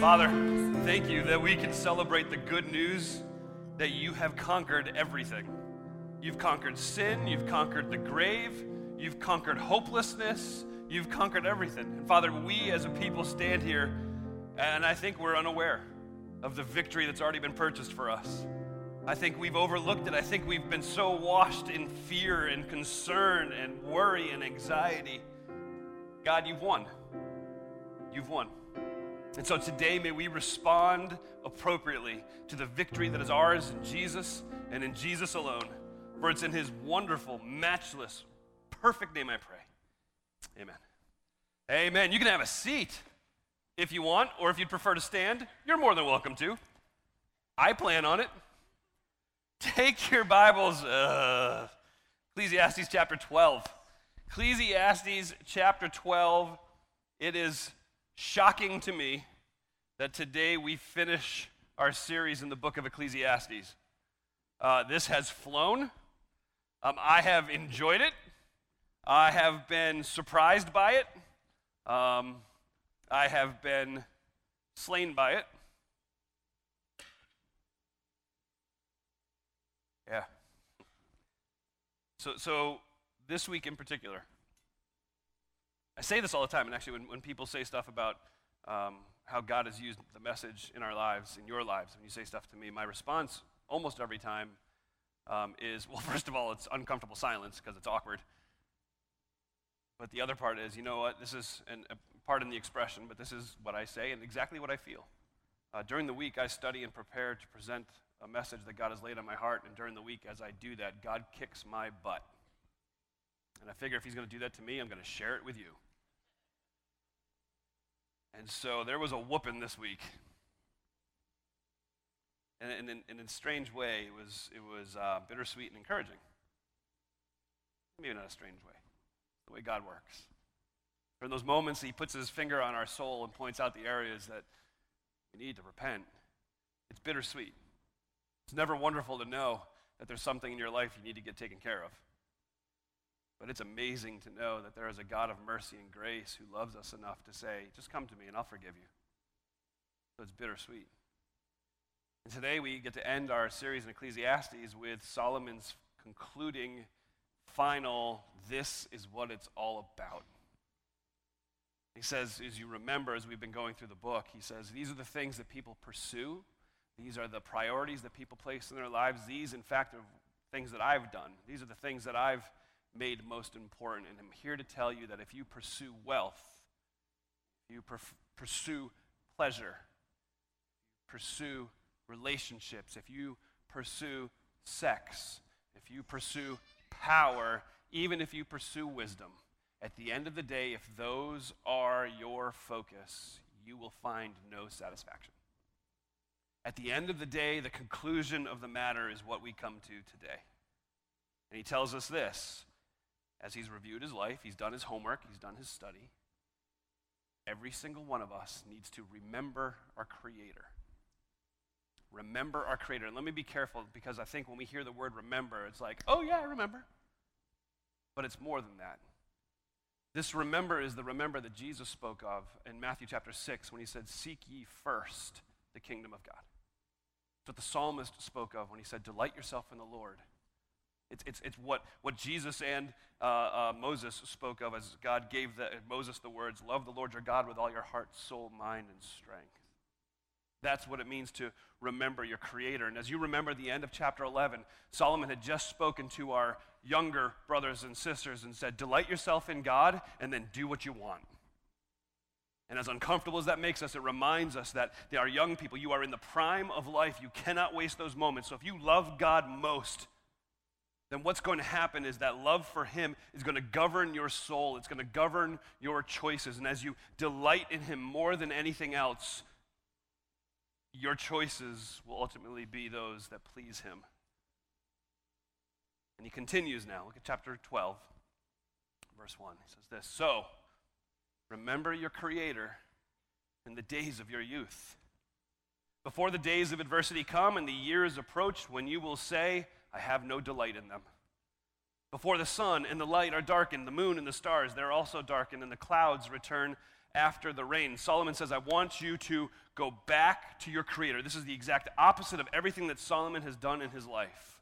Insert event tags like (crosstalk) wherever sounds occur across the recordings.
Father, thank you that we can celebrate the good news that you have conquered everything. You've conquered sin, you've conquered the grave, you've conquered hopelessness, you've conquered everything. And Father, we as a people stand here and I think we're unaware of the victory that's already been purchased for us. I think we've overlooked it. I think we've been so washed in fear and concern and worry and anxiety. God, you've won. You've won. And so today, may we respond appropriately to the victory that is ours in Jesus and in Jesus alone. For it's in his wonderful, matchless, perfect name I pray. Amen. Amen. You can have a seat if you want, or if you'd prefer to stand, you're more than welcome to. I plan on it. Take your Bibles, uh, Ecclesiastes chapter 12. Ecclesiastes chapter 12. It is shocking to me that today we finish our series in the book of Ecclesiastes. Uh, this has flown. Um, I have enjoyed it. I have been surprised by it. Um, I have been slain by it. Yeah. So, so this week in particular, I say this all the time, and actually, when, when people say stuff about um, how God has used the message in our lives, in your lives, when you say stuff to me, my response almost every time um, is (laughs) well, first of all, it's uncomfortable silence because it's awkward. But the other part is, you know what, this is, and uh, pardon the expression, but this is what I say and exactly what I feel. Uh, during the week, I study and prepare to present a message that God has laid on my heart, and during the week, as I do that, God kicks my butt. And I figure if He's going to do that to me, I'm going to share it with you. And so there was a whooping this week. And, and, in, in a strange way, it was, it was uh, bittersweet and encouraging. Maybe not a strange way, the way God works. In those moments, He puts His finger on our soul and points out the areas that we need to repent. It's bittersweet. It's never wonderful to know that there's something in your life you need to get taken care of. But it's amazing to know that there is a God of mercy and grace who loves us enough to say, just come to me and I'll forgive you. So it's bittersweet. And today we get to end our series in Ecclesiastes with Solomon's concluding final, this is what it's all about. He says, as you remember, as we've been going through the book, he says, these are the things that people pursue. These are the priorities that people place in their lives. These, in fact, are things that I've done. These are the things that I've made most important. And I'm here to tell you that if you pursue wealth, you pursue pleasure, pursue relationships, if you pursue sex, if you pursue power, even if you pursue wisdom, at the end of the day, if those are your focus, you will find no satisfaction. At the end of the day, the conclusion of the matter is what we come to today. And he tells us this as he's reviewed his life, he's done his homework, he's done his study. Every single one of us needs to remember our Creator. Remember our Creator. And let me be careful because I think when we hear the word remember, it's like, oh, yeah, I remember. But it's more than that. This remember is the remember that Jesus spoke of in Matthew chapter 6 when he said, Seek ye first the kingdom of God. It's what the psalmist spoke of when he said, Delight yourself in the Lord it's, it's, it's what, what Jesus and uh, uh, Moses spoke of as God gave the, Moses the words Love the Lord your God with all your heart, soul, mind, and strength. That's what it means to remember your Creator. And as you remember the end of chapter 11, Solomon had just spoken to our younger brothers and sisters and said, Delight yourself in God and then do what you want. And as uncomfortable as that makes us, it reminds us that they are young people. You are in the prime of life. You cannot waste those moments. So if you love God most, then what's going to happen is that love for Him is going to govern your soul. It's going to govern your choices. And as you delight in Him more than anything else, your choices will ultimately be those that please Him. And He continues now. Look at chapter 12, verse 1. He says this So, remember your Creator in the days of your youth. Before the days of adversity come and the years approach when you will say, I have no delight in them. Before the sun and the light are darkened, the moon and the stars, they're also darkened, and the clouds return after the rain. Solomon says, I want you to go back to your Creator. This is the exact opposite of everything that Solomon has done in his life.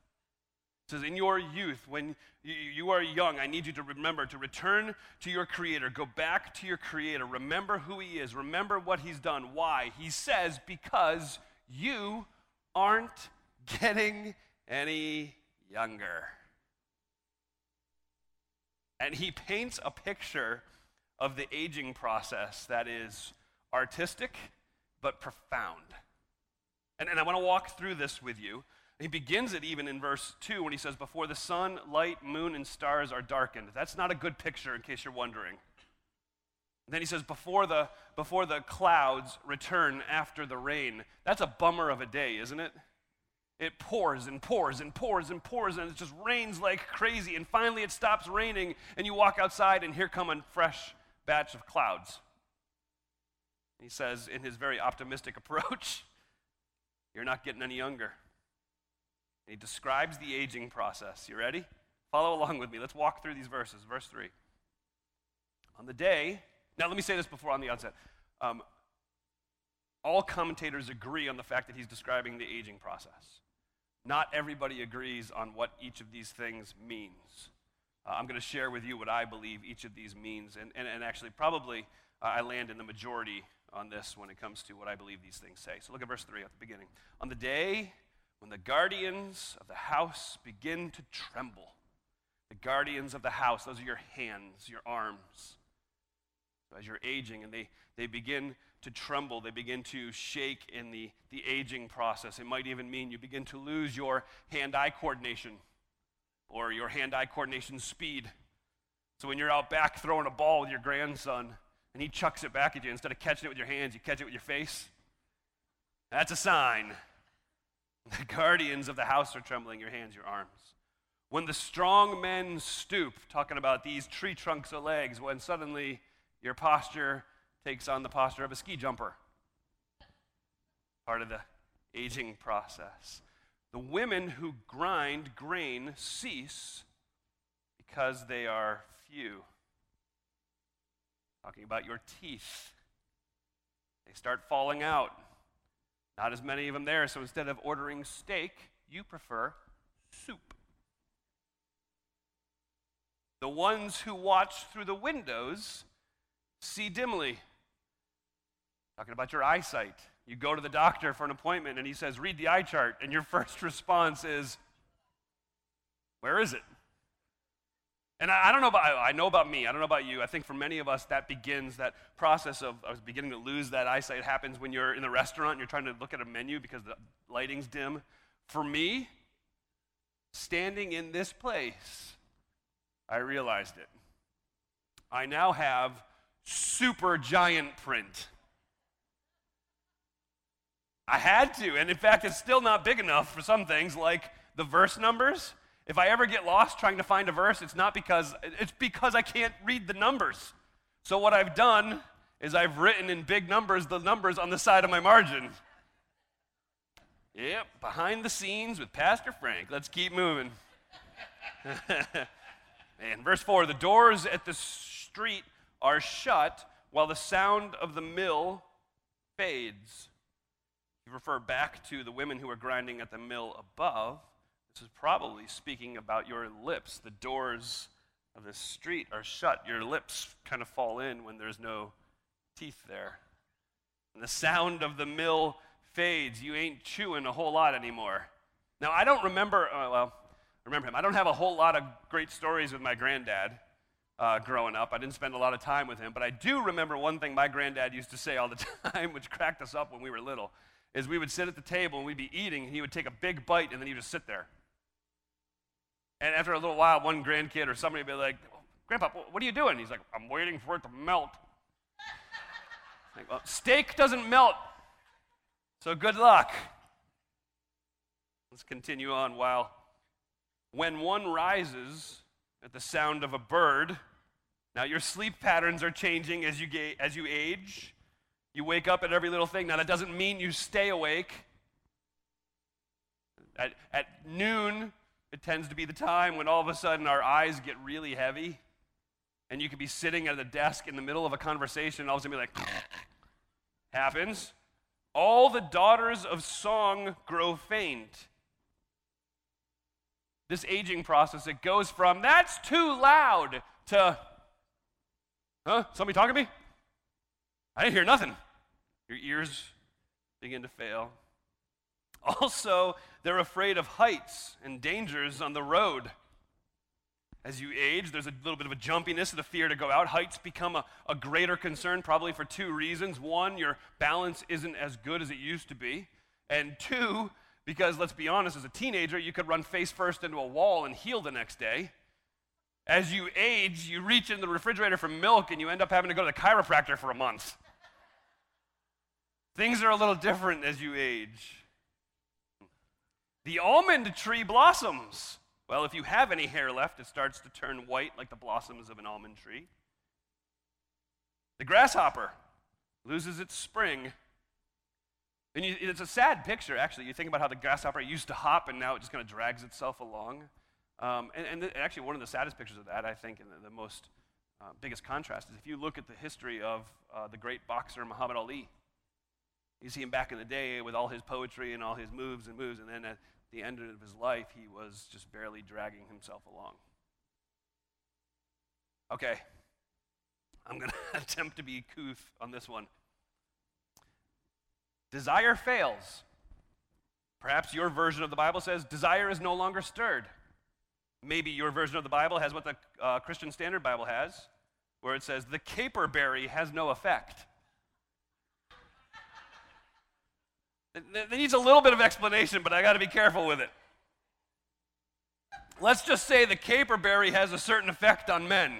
It says, In your youth, when you are young, I need you to remember to return to your Creator. Go back to your Creator. Remember who He is. Remember what He's done. Why? He says, Because you aren't getting any younger. And He paints a picture of the aging process that is artistic but profound. And, and I want to walk through this with you. He begins it even in verse 2 when he says, Before the sun, light, moon, and stars are darkened. That's not a good picture, in case you're wondering. then he says, before the, before the clouds return after the rain. That's a bummer of a day, isn't it? It pours and pours and pours and pours, and it just rains like crazy. And finally, it stops raining, and you walk outside, and here come a fresh batch of clouds. He says, in his very optimistic (laughs) approach, You're not getting any younger. He describes the aging process. You ready? Follow along with me. Let's walk through these verses. Verse 3. On the day, now let me say this before on the outset. Um, all commentators agree on the fact that he's describing the aging process. Not everybody agrees on what each of these things means. Uh, I'm going to share with you what I believe each of these means, and, and, and actually, probably uh, I land in the majority on this when it comes to what I believe these things say. So look at verse 3 at the beginning. On the day when the guardians of the house begin to tremble, the guardians of the house, those are your hands, your arms. So as you're aging and they, they begin to tremble, they begin to shake in the, the aging process. It might even mean you begin to lose your hand eye coordination or your hand eye coordination speed. So when you're out back throwing a ball with your grandson and he chucks it back at you, instead of catching it with your hands, you catch it with your face. That's a sign. The guardians of the house are trembling, your hands, your arms. When the strong men stoop, talking about these tree trunks of legs, when suddenly your posture takes on the posture of a ski jumper. Part of the aging process. The women who grind grain cease because they are few. Talking about your teeth. They start falling out. Not as many of them there, so instead of ordering steak, you prefer soup. The ones who watch through the windows see dimly. Talking about your eyesight. You go to the doctor for an appointment and he says, read the eye chart, and your (laughs) first response is, where is it? And I, I, don't know about, I know about me, I don't know about you. I think for many of us, that begins, that process of, of beginning to lose that eyesight happens when you're in the restaurant and you're trying to look at a menu because the lighting's dim. For me, standing in this place, I realized it. I now have super giant print I had to. And in fact, it's still not big enough for some things, like the verse numbers. If I ever get lost trying to find a verse, it's not because, it's because I can't read the numbers. So what I've done is I've written in big numbers the numbers on the side of my margin. Yep, behind the scenes with Pastor Frank. Let's keep moving. (laughs) and verse 4 the doors at the street are shut while the sound of the mill fades. You refer back to the women who are grinding at the mill above. This is probably speaking about your lips. The doors of the street are shut. Your lips kind of fall in when there's no teeth there. And the sound of the mill fades. You ain't chewing a whole lot anymore. Now, I don't remember, uh, well, remember him. I don't have a whole lot of great stories with my granddad uh, growing up. I didn't spend a lot of time with him, but I do remember one thing my granddad used to say all the (laughs) time, which cracked us up when we were little is we would sit at the table and we'd be eating, and he would take a big bite, and then he'd just sit there. And after a little while, one grandkid or somebody would be like, Grandpa, what are you doing? He's like, I'm waiting for it to melt. (laughs) like, well, steak doesn't melt, so good luck. Let's continue on. While when one rises at the sound of a bird, now your sleep patterns are changing as you, ga- as you age. You wake up at every little thing. Now, that doesn't mean you stay awake. At, at noon, it tends to be the time when all of a sudden our eyes get really heavy and you could be sitting at a desk in the middle of a conversation and all of a sudden be like, (laughs) happens. All the daughters of song grow faint. This aging process, it goes from that's too loud to, huh? Somebody talking to me? I didn't hear nothing. Your ears begin to fail. Also, they're afraid of heights and dangers on the road. As you age, there's a little bit of a jumpiness of the fear to go out. Heights become a, a greater concern, probably for two reasons. One, your balance isn't as good as it used to be. And two, because let's be honest, as a teenager, you could run face first into a wall and heal the next day. As you age, you reach in the refrigerator for milk and you end up having to go to the chiropractor for a month. Things are a little different as you age. The almond tree blossoms. Well, if you have any hair left, it starts to turn white like the blossoms of an almond tree. The grasshopper loses its spring. And you, it's a sad picture, actually. You think about how the grasshopper used to hop and now it just kind of drags itself along. Um, and, and the, actually, one of the saddest pictures of that, I think, and the, the most uh, biggest contrast is if you look at the history of uh, the great boxer Muhammad Ali. You see him back in the day with all his poetry and all his moves and moves, and then at the end of his life, he was just barely dragging himself along. Okay, I'm going (laughs) to attempt to be couth on this one. Desire fails. Perhaps your version of the Bible says desire is no longer stirred. Maybe your version of the Bible has what the uh, Christian Standard Bible has, where it says the caper berry has no effect. That needs a little bit of explanation, but I got to be careful with it. Let's just say the caperberry has a certain effect on men.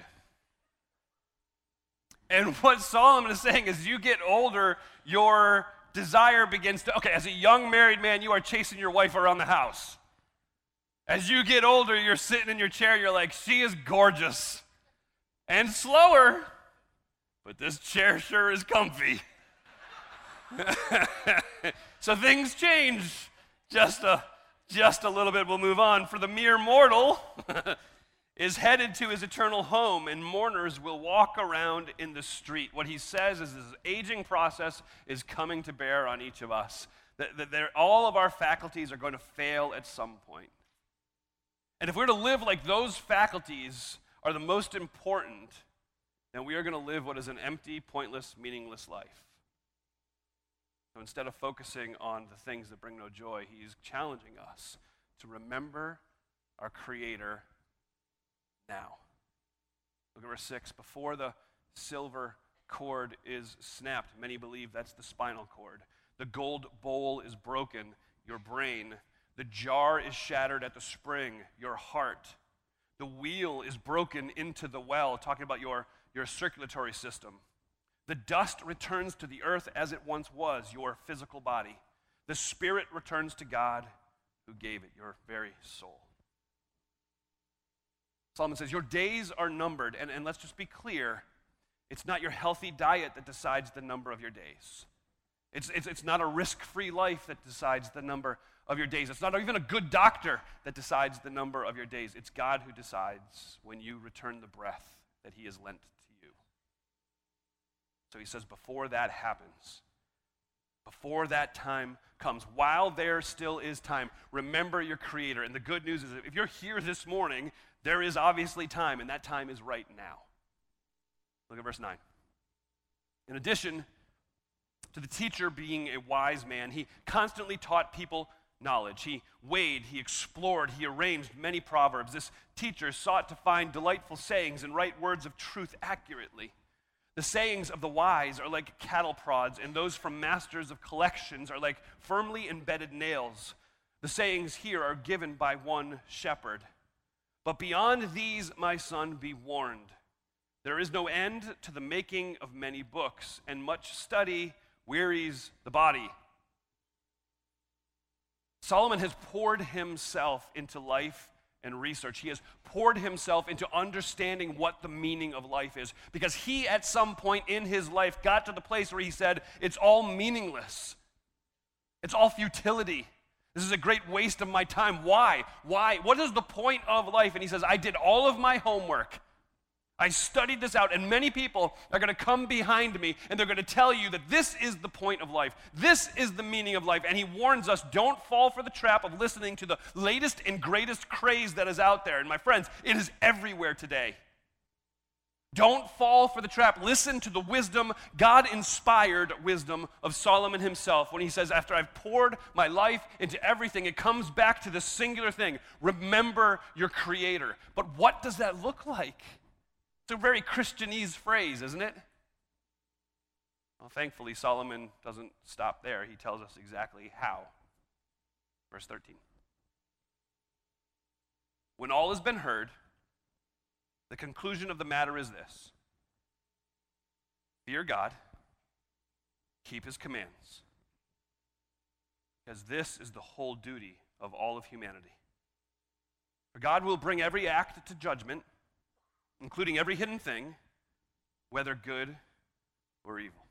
And what Solomon is saying is, you get older, your desire begins to. Okay, as a young married man, you are chasing your wife around the house. As you get older, you're sitting in your chair, you're like, she is gorgeous and slower, but this chair sure is comfy. (laughs) so things change just a, just a little bit. We'll move on. For the mere mortal (laughs) is headed to his eternal home, and mourners will walk around in the street. What he says is this aging process is coming to bear on each of us. That, that all of our faculties are going to fail at some point. And if we're to live like those faculties are the most important, then we are going to live what is an empty, pointless, meaningless life. So instead of focusing on the things that bring no joy, he's challenging us to remember our Creator now. Look at verse 6. Before the silver cord is snapped, many believe that's the spinal cord. The gold bowl is broken, your brain. The jar is shattered at the spring, your heart. The wheel is broken into the well, talking about your, your circulatory system. The dust returns to the earth as it once was, your physical body. The spirit returns to God who gave it, your very soul. Solomon says, Your days are numbered. And, and let's just be clear it's not your healthy diet that decides the number of your days. It's, it's, it's not a risk free life that decides the number of your days. It's not even a good doctor that decides the number of your days. It's God who decides when you return the breath that He has lent so he says, before that happens, before that time comes, while there still is time, remember your Creator. And the good news is if you're here this morning, there is obviously time, and that time is right now. Look at verse 9. In addition to the teacher being a wise man, he constantly taught people knowledge. He weighed, he explored, he arranged many proverbs. This teacher sought to find delightful sayings and write words of truth accurately. The sayings of the wise are like cattle prods, and those from masters of collections are like firmly embedded nails. The sayings here are given by one shepherd. But beyond these, my son, be warned. There is no end to the making of many books, and much study wearies the body. Solomon has poured himself into life and research. He has poured himself into understanding what the meaning of life is because he, at some point in his life, got to the place where he said, It's all meaningless, it's all futility. This is a great waste of my time. Why? Why? What is the point of life? And he says, I did all of my homework. I studied this out, and many people are going to come behind me and they're going to tell you that this is the point of life. This is the meaning of life. And he warns us don't fall for the trap of listening to the latest and greatest craze that is out there. And my friends, it is everywhere today. Don't fall for the trap. Listen to the wisdom, God inspired wisdom of Solomon himself when he says, After I've poured my life into everything, it comes back to this singular thing remember your Creator. But what does that look like? It's a very Christianese phrase, isn't it? Well, thankfully, Solomon doesn't stop there. He tells us exactly how. Verse 13. When all has been heard, the conclusion of the matter is this Fear God, keep his commands, because this is the whole duty of all of humanity. For God will bring every act to judgment including every hidden thing, whether good or evil.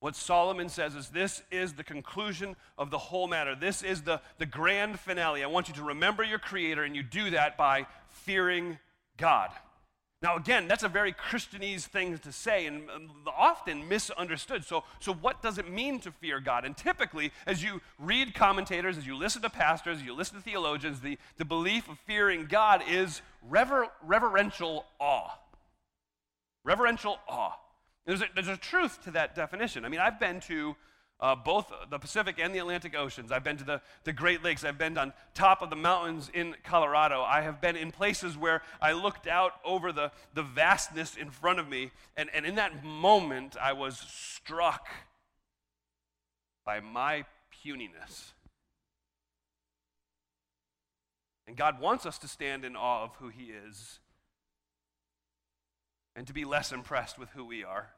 What Solomon says is this is the conclusion of the whole matter. This is the, the grand finale. I want you to remember your Creator, and you do that by fearing God. Now, again, that's a very Christianese thing to say and um, often misunderstood. So, so, what does it mean to fear God? And typically, as you read commentators, as you listen to pastors, as you listen to theologians, the, the belief of fearing God is rever, reverential awe. Reverential awe. There's a, there's a truth to that definition. I mean, I've been to uh, both the Pacific and the Atlantic Oceans. I've been to the, the Great Lakes. I've been on top of the mountains in Colorado. I have been in places where I looked out over the, the vastness in front of me. And, and in that moment, I was struck by my puniness. And God wants us to stand in awe of who He is and to be less impressed with who we are.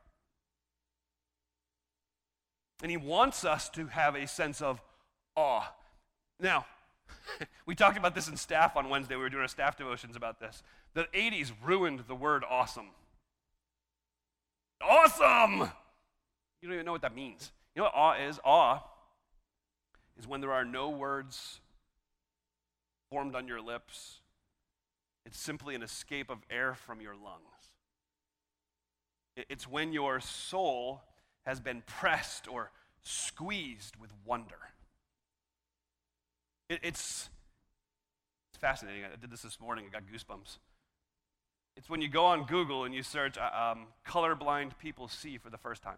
And he wants us to have a sense of awe. Now, (laughs) we talked about this in staff on Wednesday. We were doing our staff devotions about this. The 80s ruined the word awesome. Awesome! You don't even know what that means. You know what awe is? Awe is when there are no words formed on your lips, it's simply an escape of air from your lungs. It's when your soul has been pressed or squeezed with wonder. It, it's, it's fascinating. I did this this morning, I got goosebumps. It's when you go on Google and you search uh, um, colorblind people see for the first time.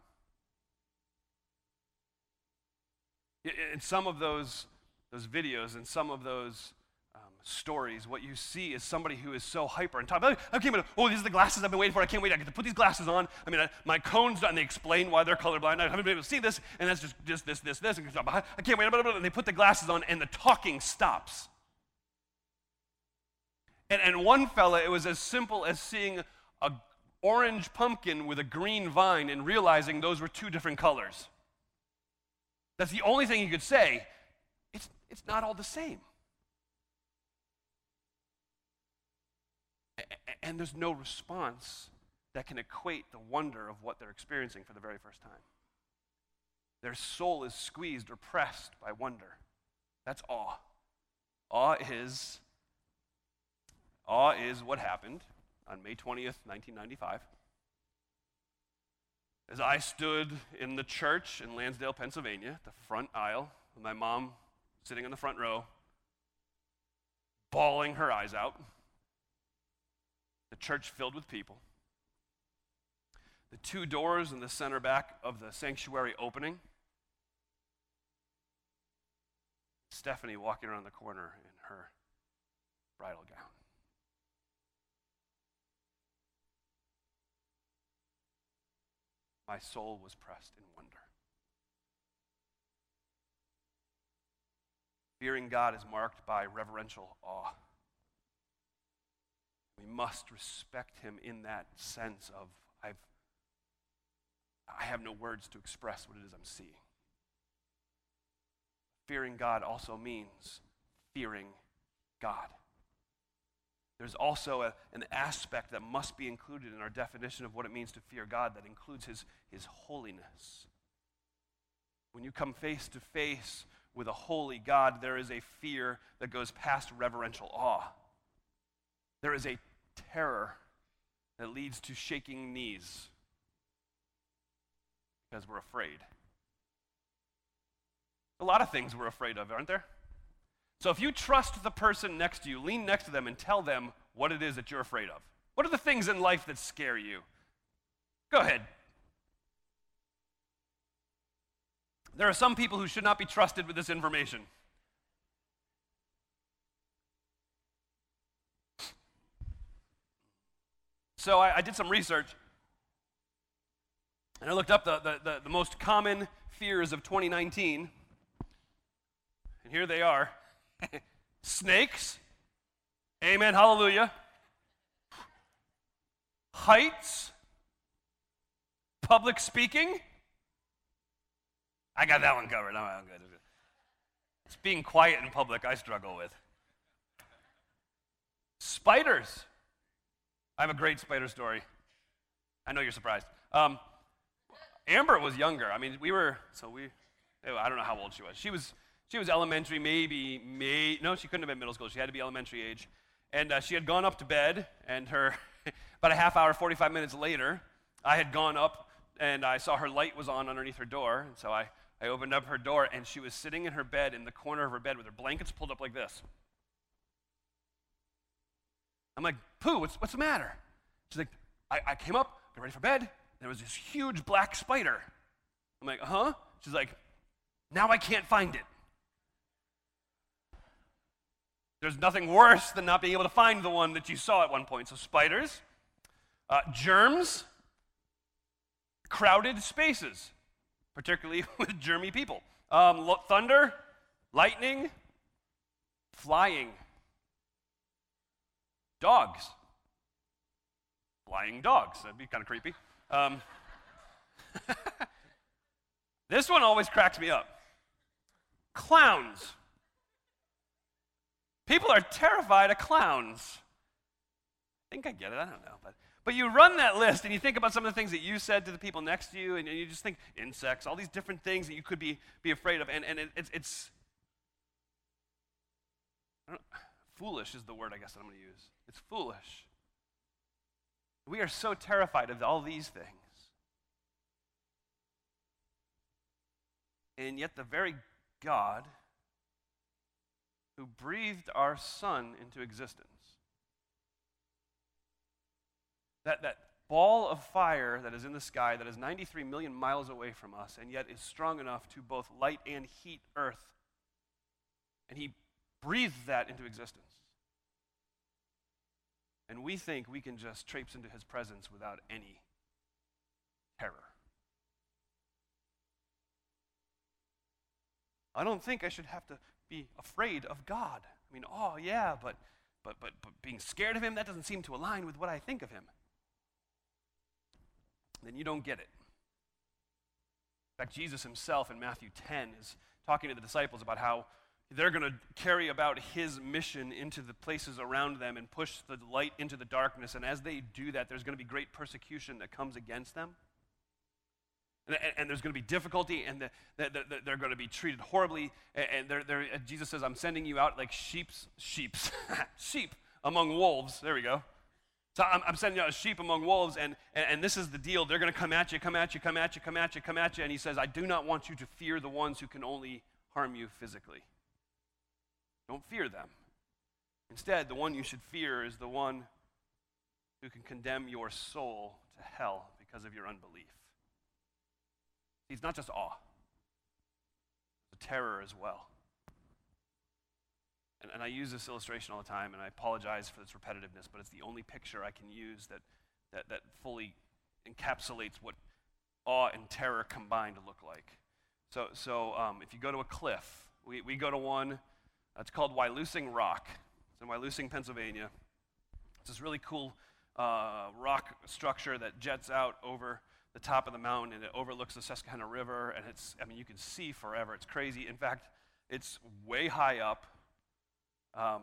In some of those, those videos and some of those stories, what you see is somebody who is so hyper and top. Okay, oh, these are the glasses I've been waiting for. I can't wait. I get to put these glasses on. I mean, I, my cone's done. They explain why they're colorblind. I haven't been able to see this, and that's just this, this, this, this. And I can't wait. And they put the glasses on, and the talking stops. And, and one fella, it was as simple as seeing a orange pumpkin with a green vine and realizing those were two different colors. That's the only thing he could say. It's, it's not all the same. And there's no response that can equate the wonder of what they're experiencing for the very first time. Their soul is squeezed or pressed by wonder. That's awe. Awe is awe is what happened on May 20th, 1995. As I stood in the church in Lansdale, Pennsylvania, the front aisle, with my mom sitting in the front row, bawling her eyes out church filled with people, the two doors in the center back of the sanctuary opening, Stephanie walking around the corner in her bridal gown. My soul was pressed in wonder. Fearing God is marked by reverential awe. Must respect him in that sense of I've I have no words to express what it is I'm seeing. Fearing God also means fearing God. There's also a, an aspect that must be included in our definition of what it means to fear God that includes his, his holiness. When you come face to face with a holy God, there is a fear that goes past reverential awe. There is a terror that leads to shaking knees because we're afraid. A lot of things we're afraid of, aren't there? So if you trust the person next to you, lean next to them and tell them what it is that you're afraid of. What are the things in life that scare you? Go ahead. There are some people who should not be trusted with this information. So I, I did some research and I looked up the, the, the, the most common fears of 2019. And here they are (laughs) snakes. Amen. Hallelujah. Heights. Public speaking. I got that one covered. I'm good. It's being quiet in public I struggle with. Spiders. I have a great spider story. I know you're surprised. Um, Amber was younger. I mean, we were, so we, I don't know how old she was. She was, she was elementary, maybe, may, no, she couldn't have been middle school. She had to be elementary age. And uh, she had gone up to bed, and her, (laughs) about a half hour, 45 minutes later, I had gone up and I saw her light was on underneath her door. And so I, I opened up her door, and she was sitting in her bed, in the corner of her bed, with her blankets pulled up like this. I'm like, Pooh, what's, what's the matter? She's like, I, I came up, got ready for bed, there was this huge black spider. I'm like, uh huh. She's like, now I can't find it. There's nothing worse than not being able to find the one that you saw at one point. So, spiders, uh, germs, crowded spaces, particularly (laughs) with germy people, um, thunder, lightning, flying, dogs, flying dogs. That'd be kind of creepy. Um, (laughs) this one always cracks me up. Clowns. People are terrified of clowns. I think I get it. I don't know. But, but you run that list and you think about some of the things that you said to the people next to you, and you just think insects, all these different things that you could be, be afraid of. And, and it, it's, it's foolish, is the word I guess that I'm going to use. It's foolish. We are so terrified of all these things. And yet, the very God who breathed our sun into existence, that, that ball of fire that is in the sky that is 93 million miles away from us and yet is strong enough to both light and heat earth, and He breathed that into existence. And we think we can just traipse into his presence without any terror. I don't think I should have to be afraid of God. I mean, oh yeah, but but but, but being scared of him that doesn't seem to align with what I think of him. Then you don't get it. In fact, Jesus himself in Matthew 10 is talking to the disciples about how they're going to carry about his mission into the places around them and push the light into the darkness. And as they do that, there's going to be great persecution that comes against them. And, and there's going to be difficulty, and the, the, the, they're going to be treated horribly. And they're, they're, uh, Jesus says, I'm sending you out like sheep's, sheep's, (laughs) sheep among wolves. There we go. So I'm, I'm, sending out as sheep among wolves, and, and, and this is the deal. They're going to come at you, come at you, come at you, come at you, come at you. And he says, I do not want you to fear the ones who can only harm you physically. Don't fear them. Instead, the one you should fear is the one who can condemn your soul to hell because of your unbelief. He's not just awe, the terror as well. And, and I use this illustration all the time, and I apologize for its repetitiveness, but it's the only picture I can use that, that, that fully encapsulates what awe and terror combined look like. So, so um, if you go to a cliff, we, we go to one it's called Wyalusing Rock. It's in Wyalusing, Pennsylvania. It's this really cool uh, rock structure that jets out over the top of the mountain and it overlooks the Susquehanna River. And it's, I mean, you can see forever. It's crazy. In fact, it's way high up. Um,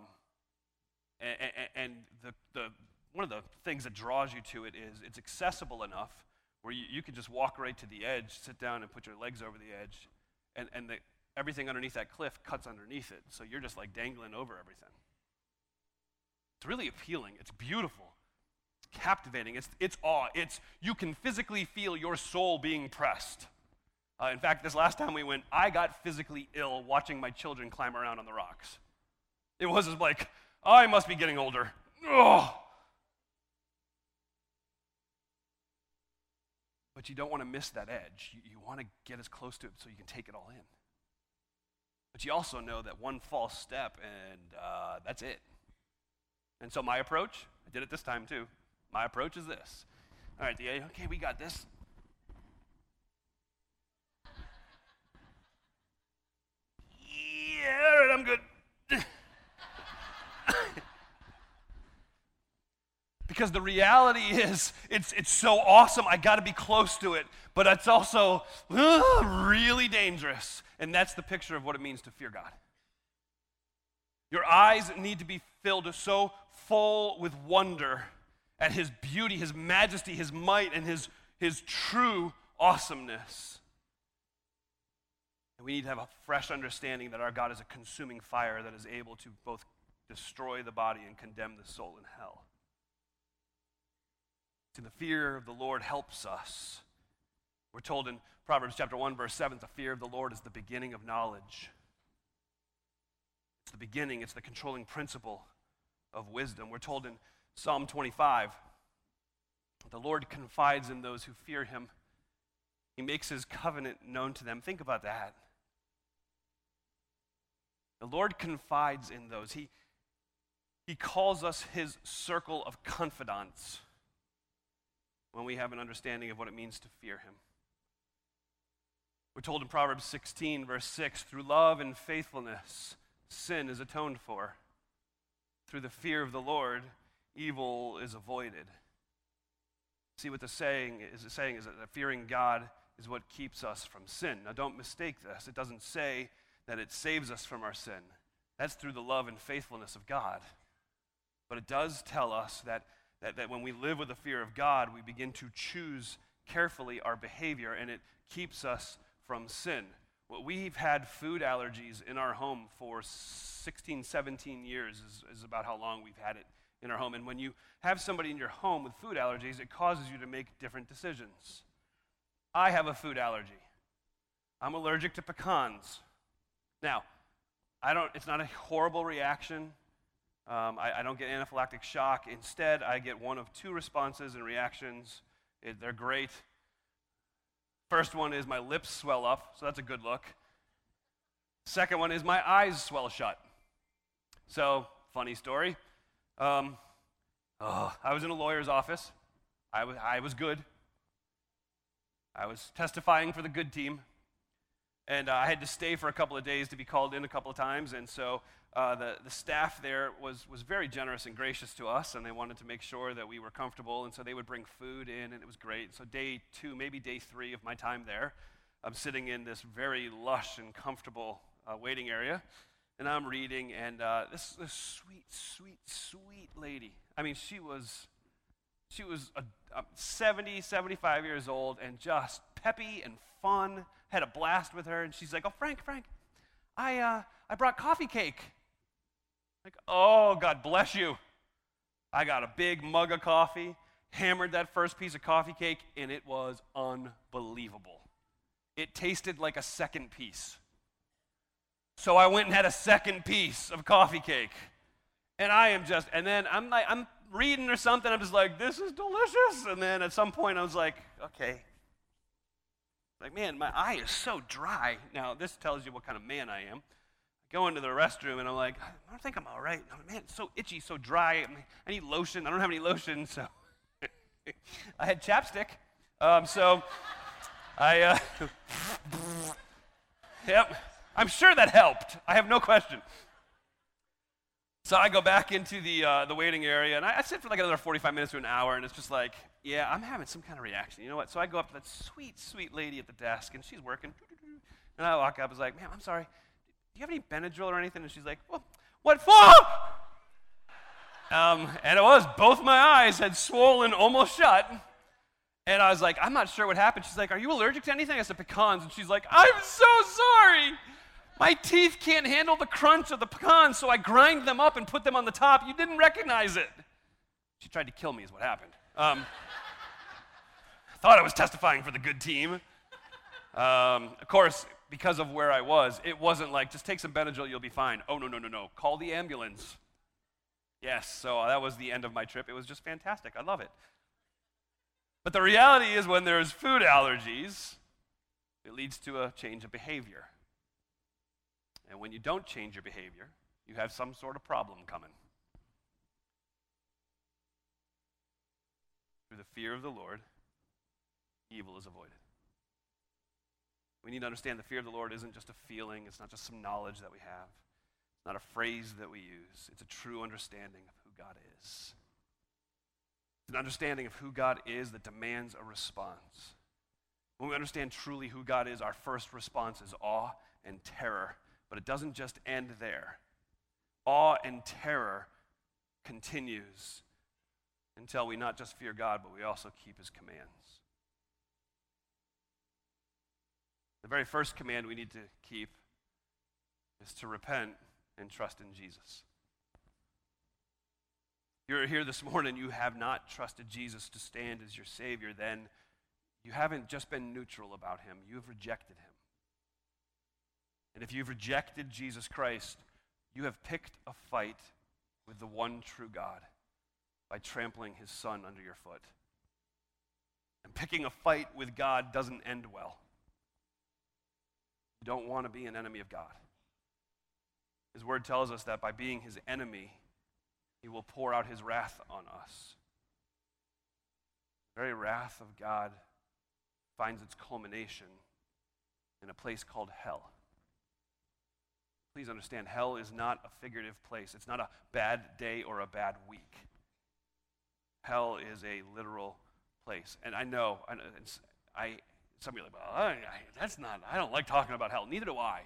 and, and the, the, one of the things that draws you to it is it's accessible enough where you, you can just walk right to the edge, sit down, and put your legs over the edge. And, and the, everything underneath that cliff cuts underneath it. So you're just like dangling over everything. It's really appealing. It's beautiful. It's captivating. It's, it's awe. It's, you can physically feel your soul being pressed. Uh, in fact, this last time we went, I got physically ill watching my children climb around on the rocks. It was like, I must be getting older. But you don't want to miss that edge. You, you want to get as close to it so you can take it all in. But you also know that one false step and uh, that's it. And so my approach, I did it this time too. My approach is this. All right, DA, okay, we got this. Yeah, all right, I'm good. Because the reality (laughs) is it's, it's so awesome i got to be close to it. But it's also really dangerous. And that's the picture of what it means to fear god. Your eyes need to be filled so full with wonder at his beauty his majesty his might and his, his true awesomeness. And we need to have a fresh understanding that our god is a consuming fire that is able to both destroy the body and condemn the soul in hell See, the fear of the Lord helps us. We're told in Proverbs chapter 1, verse 7, the fear of the Lord is the beginning of knowledge. It's the beginning, it's the controlling principle of wisdom. We're told in Psalm 25, the Lord confides in those who fear him. He makes his covenant known to them. Think about that. The Lord confides in those. He, he calls us his circle of confidants when we have an understanding of what it means to fear him. We're told in Proverbs 16, verse 6 through love and faithfulness, sin is atoned for. Through the fear of the Lord, evil is avoided. See what the saying is the saying is that fearing God is what keeps us from sin. Now don't mistake this. It doesn't say that it saves us from our sin. That's through the love and faithfulness of God. But it does tell us that that, that when we live with the fear of God, we begin to choose carefully our behavior and it keeps us from sin. Well, we've had food allergies in our home for 16, 17 years, is, is about how long we've had it in our home. And when you have somebody in your home with food allergies, it causes you to make different decisions. I have a food allergy. I'm allergic to pecans. Now, I don't, it's not a horrible reaction. Um, I, I, don't get anaphylactic shock. Instead, I get one of two responses and reactions. It, they're great. First one is my lips swell up, so that's a good look. Second one is my eyes swell shut. So, funny story. Um, oh, I was in a lawyer's office. I was, I was good. I was testifying for the good team. And uh, I had to stay for a couple of days to be called in a couple of times. And so uh, the, the staff there was, was very generous and gracious to us, and they wanted to make sure that we were comfortable. And so they would bring food in, and it was great. So, day two, maybe day three of my time there, I'm sitting in this very lush and comfortable uh, waiting area, and I'm reading, and uh, this, this sweet, sweet, sweet lady. I mean, she was, she was a, a 70, 75 years old, and just peppy and fun. Had a blast with her, and she's like, "Oh, Frank, Frank, I, uh, I brought coffee cake." Like, oh, God bless you. I got a big mug of coffee, hammered that first piece of coffee cake, and it was unbelievable. It tasted like a second piece. So I went and had a second piece of coffee cake. And I am just, and then I'm like, I'm reading or something, I'm just like, this is delicious. And then at some point I was like, okay. Like, man, my eye is so dry. Now, this tells you what kind of man I am go into the restroom and I'm like, I don't think I'm all right. Man, it's so itchy, so dry. I need lotion. I don't have any lotion, so (laughs) I had chapstick. Um, so I, uh, (laughs) yep, I'm sure that helped. I have no question. So I go back into the, uh, the waiting area and I, I sit for like another 45 minutes to an hour and it's just like, yeah, I'm having some kind of reaction. You know what? So I go up to that sweet, sweet lady at the desk and she's working. And I walk up, and I was like, ma'am, I'm sorry you have any Benadryl or anything? And she's like, well, what for? Um, and it was, both my eyes had swollen almost shut. And I was like, I'm not sure what happened. She's like, Are you allergic to anything? I said, Pecans. And she's like, I'm so sorry. My teeth can't handle the crunch of the pecans, so I grind them up and put them on the top. You didn't recognize it. She tried to kill me, is what happened. Um, (laughs) thought I was testifying for the good team. Um, of course, because of where I was, it wasn't like, just take some Benadryl, you'll be fine. Oh, no, no, no, no. Call the ambulance. Yes, so uh, that was the end of my trip. It was just fantastic. I love it. But the reality is, when there's food allergies, it leads to a change of behavior. And when you don't change your behavior, you have some sort of problem coming. Through the fear of the Lord, evil is avoided. We need to understand the fear of the Lord isn't just a feeling, it's not just some knowledge that we have, it's not a phrase that we use, it's a true understanding of who God is. It's an understanding of who God is that demands a response. When we understand truly who God is, our first response is awe and terror. But it doesn't just end there. Awe and terror continues until we not just fear God, but we also keep his commands. The very first command we need to keep is to repent and trust in Jesus. If You're here this morning, you have not trusted Jesus to stand as your Savior, then you haven't just been neutral about him, you have rejected him. And if you've rejected Jesus Christ, you have picked a fight with the one true God by trampling his son under your foot. And picking a fight with God doesn't end well. Don't want to be an enemy of God. His word tells us that by being his enemy, he will pour out his wrath on us. The very wrath of God finds its culmination in a place called hell. Please understand, hell is not a figurative place. It's not a bad day or a bad week. Hell is a literal place. And I know, I, I some of you are like, well, I, that's not, I don't like talking about hell. Neither do I.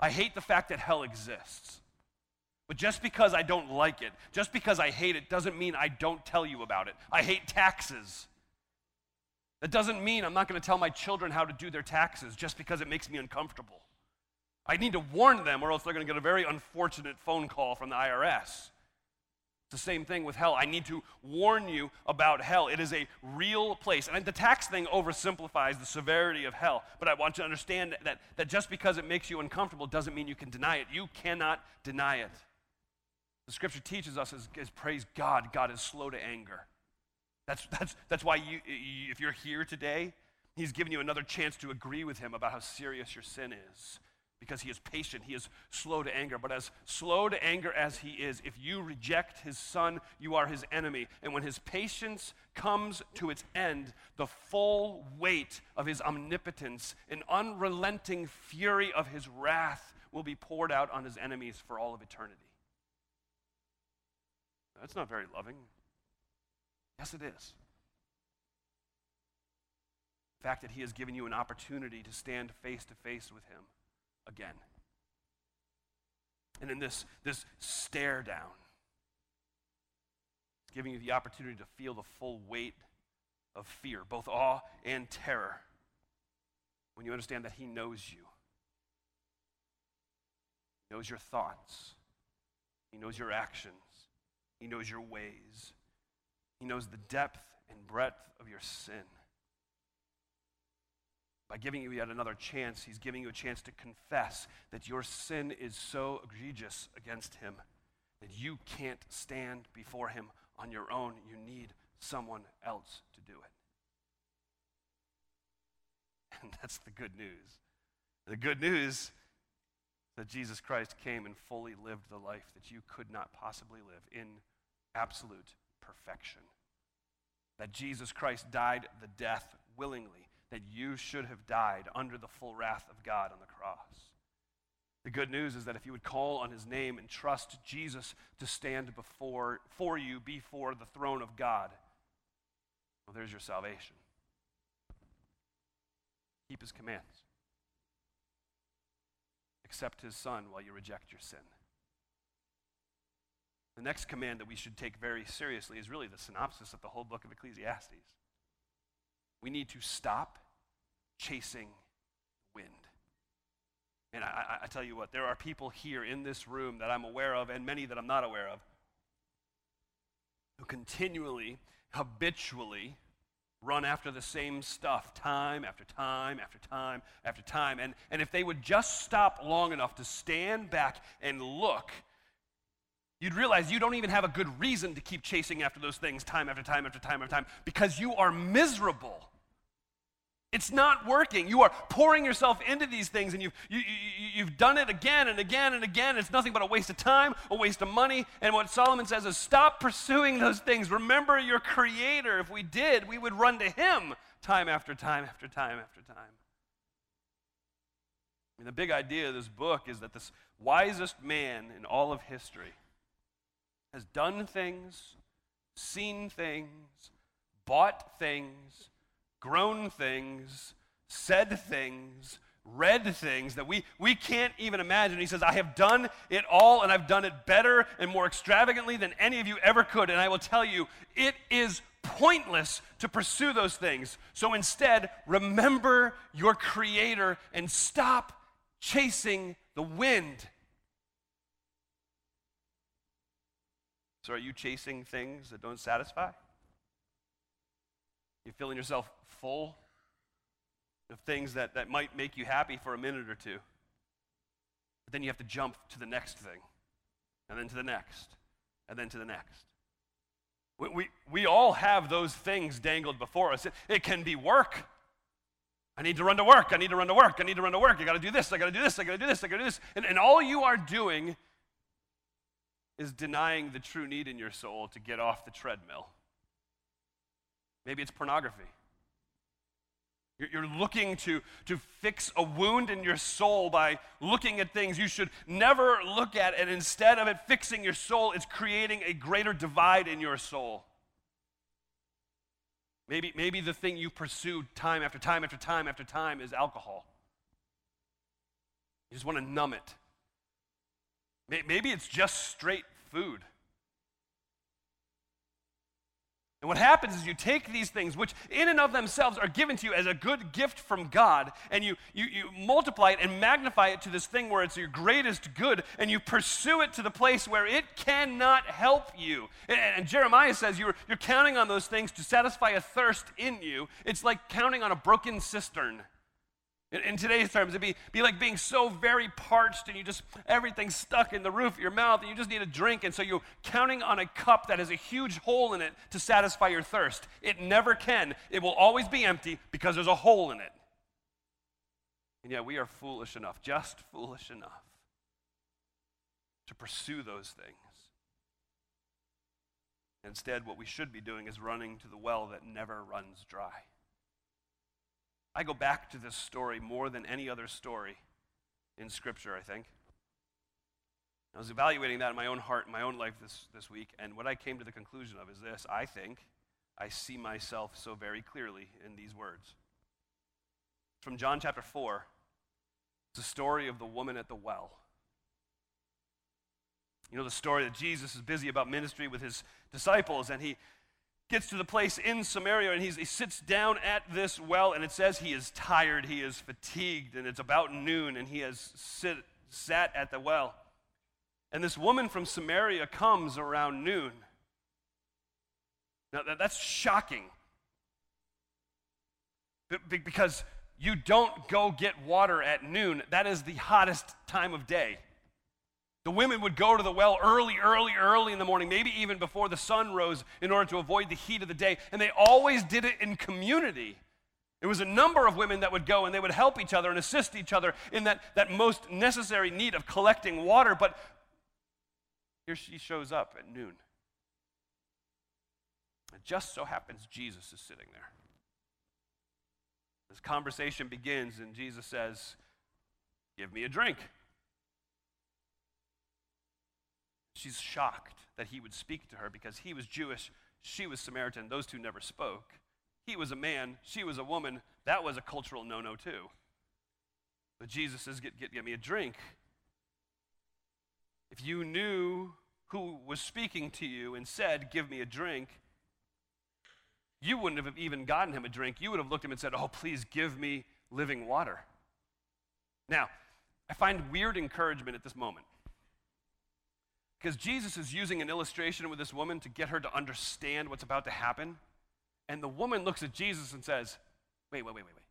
I hate the fact that hell exists. But just because I don't like it, just because I hate it, doesn't mean I don't tell you about it. I hate taxes. That doesn't mean I'm not going to tell my children how to do their taxes just because it makes me uncomfortable. I need to warn them, or else they're going to get a very unfortunate phone call from the IRS. The same thing with hell. I need to warn you about hell. It is a real place. And the tax thing oversimplifies the severity of hell. But I want you to understand that, that just because it makes you uncomfortable doesn't mean you can deny it. You cannot deny it. The scripture teaches us is, is praise God, God is slow to anger. That's, that's, that's why you, if you're here today, He's given you another chance to agree with Him about how serious your sin is because he is patient, he is slow to anger. But as slow to anger as he is, if you reject his son, you are his enemy. And when his patience comes to its end, the full weight of his omnipotence and unrelenting fury of his wrath will be poured out on his enemies for all of eternity. That's not very loving. Yes, it is. The fact that he has given you an opportunity to stand face to face with him again. And in this, this stare down, giving you the opportunity to feel the full weight of fear, both awe and terror, when you understand that He knows you. He knows your thoughts. He knows your actions. He knows your ways. He knows the depth and breadth of your sin. By giving you yet another chance, he's giving you a chance to confess that your sin is so egregious against him that you can't stand before him on your own. You need someone else to do it. (laughs) And that's the good news. The good news that Jesus Christ came and fully lived the life that you could not possibly live in absolute perfection. That Jesus Christ died the death willingly that you should have died under the full wrath of God on the cross. The good news is that if you would call on his name and trust Jesus to stand before for you before the throne of God, well, there's your salvation. Keep his commands. Accept his son while you reject your sin. The next command that we should take very seriously is really the synopsis of the whole book of Ecclesiastes. We need to stop chasing wind. And I, I, tell you what, there are people here in this room that I'm aware of, and many that I'm not aware of, who continually habitually run after the same stuff time after time after time after time. And, and if they would just stop long enough to stand back and look, you'd realize you don't even have a good reason to keep chasing after those things time after time after time after time because you are miserable. It's not working. You are pouring yourself into these things and you've, you, you, you've done it again and again and again. It's nothing but a waste of time, a waste of money. And what Solomon says is stop pursuing those things. Remember your Creator. If we did, we would run to Him time after time after time after time. I mean, the big idea of this book is that this wisest man in all of history has done things, seen things, bought things, grown things, said things, read things that we, we can't even imagine. He says, I have done it all, and I've done it better and more extravagantly than any of you ever could. And I will tell you, it is pointless to pursue those things. So instead, remember your Creator and stop chasing the wind. So, are you chasing things that don't satisfy? You feeling yourself full of things that, that might make you happy for a minute or two. But then you have to jump to the next thing, and then to the next, and then to the next. We, we, we all have those things dangled before us. It, it can be work. I need to run to work. I need to run to work. I need to run to work. I got to do this. I got to do this. I got to do this. I got to do this. And, and all you are doing is denying the true need in your soul to get off the treadmill. Maybe it's pornography. You're looking to, to fix a wound in your soul by looking at things you should never look at, and instead of it fixing your soul, it's creating a greater divide in your soul. Maybe, maybe the thing you pursue time after time after time after time is alcohol. You just want to numb it. Maybe it's just straight food. And what happens is you take these things, which in and of themselves are given to you as a good gift from God, and you, you, you multiply it and magnify it to this thing where it's your greatest good, and you pursue it to the place where it cannot help you. And, and Jeremiah says you're, you're counting on those things to satisfy a thirst in you. It's like counting on a broken cistern. In, in, today's terms, it'd be, be like being so very parched and you just, everything's stuck in the roof of your mouth and you just need a drink. And so you're counting on a cup that has a huge hole in it to satisfy your thirst. It never can. It will always be empty because there's a hole in it. And yet we are foolish enough, just foolish enough, to pursue those things. Instead, what we should be doing is running to the well that never runs dry. I go back to this story more than any other story in Scripture, I think. I was evaluating that in my own heart, in my own life this, this week, and what I came to the conclusion of is this I think I see myself so very clearly in these words. From John chapter 4, it's the story of the woman at the well. You know the story that Jesus is busy about ministry with his disciples, and he gets to the place in Samaria and he sits down at this well, and it says he is tired, he is fatigued, and it's about noon, and he has sit, sat at the well. And this woman from Samaria comes around noon. Now, that, that's shocking. Because you don't go get water at noon, that is the hottest time of day. The women would go to the well early, early, early in the morning, maybe even before the sun rose, in order to avoid the heat of the day. And they always did it in community. It was a number of women that would go and they would help each other and assist each other in that, that most necessary need of collecting water. But here she shows up at noon. It just so happens Jesus is sitting there. This conversation begins, and Jesus says, Give me a drink. She's shocked that he would speak to her because he was Jewish, she was Samaritan. Those two never spoke. He was a man, she was a woman. That was a cultural no no, too. But Jesus says, get, get, get me a drink. If you knew who was speaking to you and said, Give me a drink, you wouldn't have even gotten him a drink. You would have looked at him and said, Oh, please give me living water. Now, I find weird encouragement at this moment Because Jesus is using an illustration with this woman to get her to understand what's about to happen. And the woman looks at Jesus and says, Wait, wait, wait, wait, wait.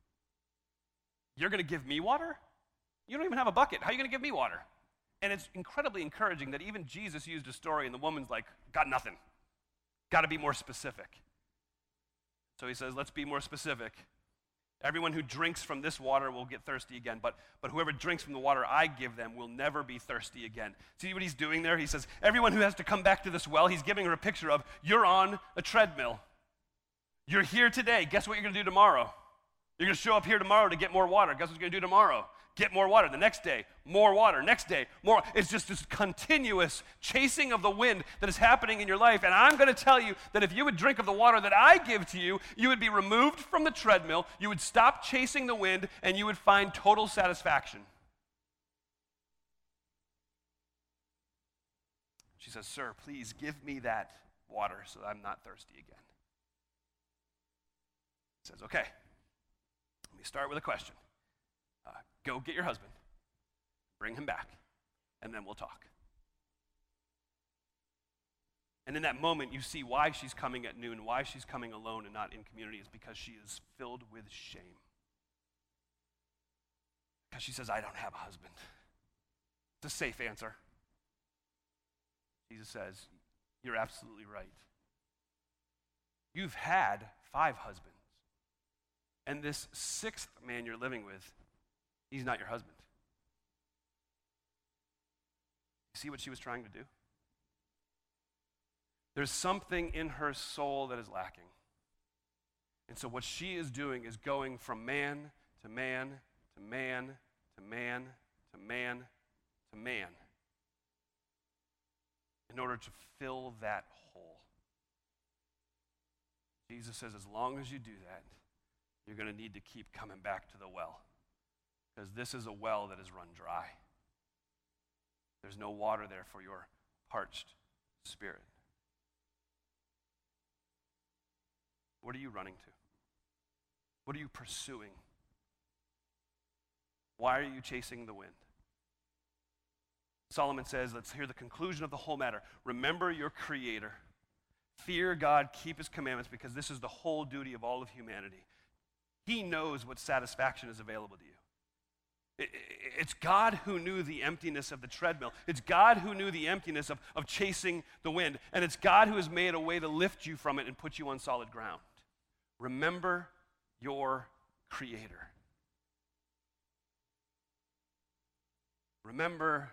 You're going to give me water? You don't even have a bucket. How are you going to give me water? And it's incredibly encouraging that even Jesus used a story and the woman's like, Got nothing. Got to be more specific. So he says, Let's be more specific. Everyone who drinks from this water will get thirsty again, but, but whoever drinks from the water I give them will never be thirsty again. See what he's doing there? He says, Everyone who has to come back to this well, he's giving her a picture of you're on a treadmill. You're here today. Guess what you're going to do tomorrow? You're going to show up here tomorrow to get more water. Guess what you're going to do tomorrow? Get more water. The next day, more water. Next day, more. It's just this continuous chasing of the wind that is happening in your life. And I'm going to tell you that if you would drink of the water that I give to you, you would be removed from the treadmill, you would stop chasing the wind, and you would find total satisfaction. She says, Sir, please give me that water so that I'm not thirsty again. He says, Okay, let me start with a question. Go get your husband, bring him back, and then we'll talk. And in that moment, you see why she's coming at noon, why she's coming alone and not in community is because she is filled with shame. Because she says, I don't have a husband. It's a safe answer. Jesus says, You're absolutely right. You've had five husbands. And this sixth man you're living with He's not your husband. You see what she was trying to do? There's something in her soul that is lacking. And so, what she is doing is going from man to man to man to man to man to man in order to fill that hole. Jesus says, as long as you do that, you're going to need to keep coming back to the well because this is a well that is run dry. There's no water there for your parched spirit. What are you running to? What are you pursuing? Why are you chasing the wind? Solomon says, let's hear the conclusion of the whole matter. Remember your Creator. Fear God, keep His commandments, because this is the whole duty of all of humanity. He knows what satisfaction is available to you. It's God who knew the emptiness of the treadmill. It's God who knew the emptiness of, of chasing the wind. And it's God who has made a way to lift you from it and put you on solid ground. Remember your Creator. Remember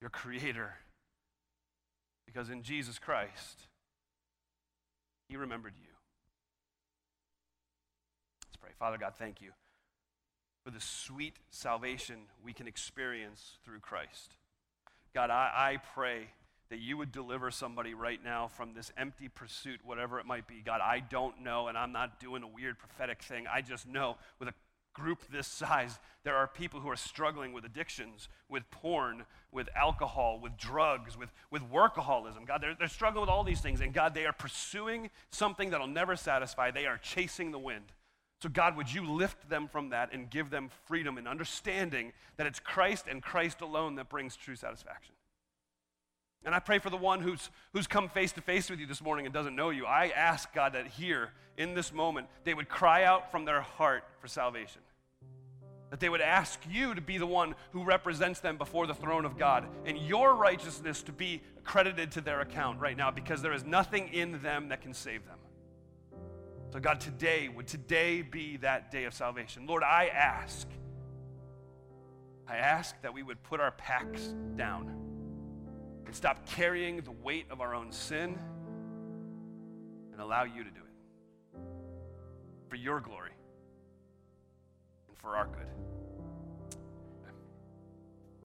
your Creator. Because in Jesus Christ, He remembered you. Let's pray. Father God, thank you for the sweet salvation we can experience through Christ. God, I, I pray that you would deliver somebody right now from this empty pursuit, whatever it might be. God, I don't know, and I'm not doing a weird prophetic thing. I just know with a group this size, there are people who are struggling with addictions, with porn, with alcohol, with drugs, with, with workaholism. God, they're, they're struggling with all these things. And God, they are pursuing something that'll never satisfy. They are chasing the wind. So, God, would you lift them from that and give them freedom and understanding that it's Christ and Christ alone that brings true satisfaction? And I pray for the one who's, who's come face to face with you this morning and doesn't know you. I ask, God, that here, in this moment, they would cry out from their heart for salvation. That they would ask you to be the one who represents them before the throne of God and your righteousness to be credited to their account right now because there is nothing in them that can save them. So, God, today, would today be that day of salvation? Lord, I ask, I ask that we would put our packs down and stop carrying the weight of our own sin and allow you to do it for your glory and for our good.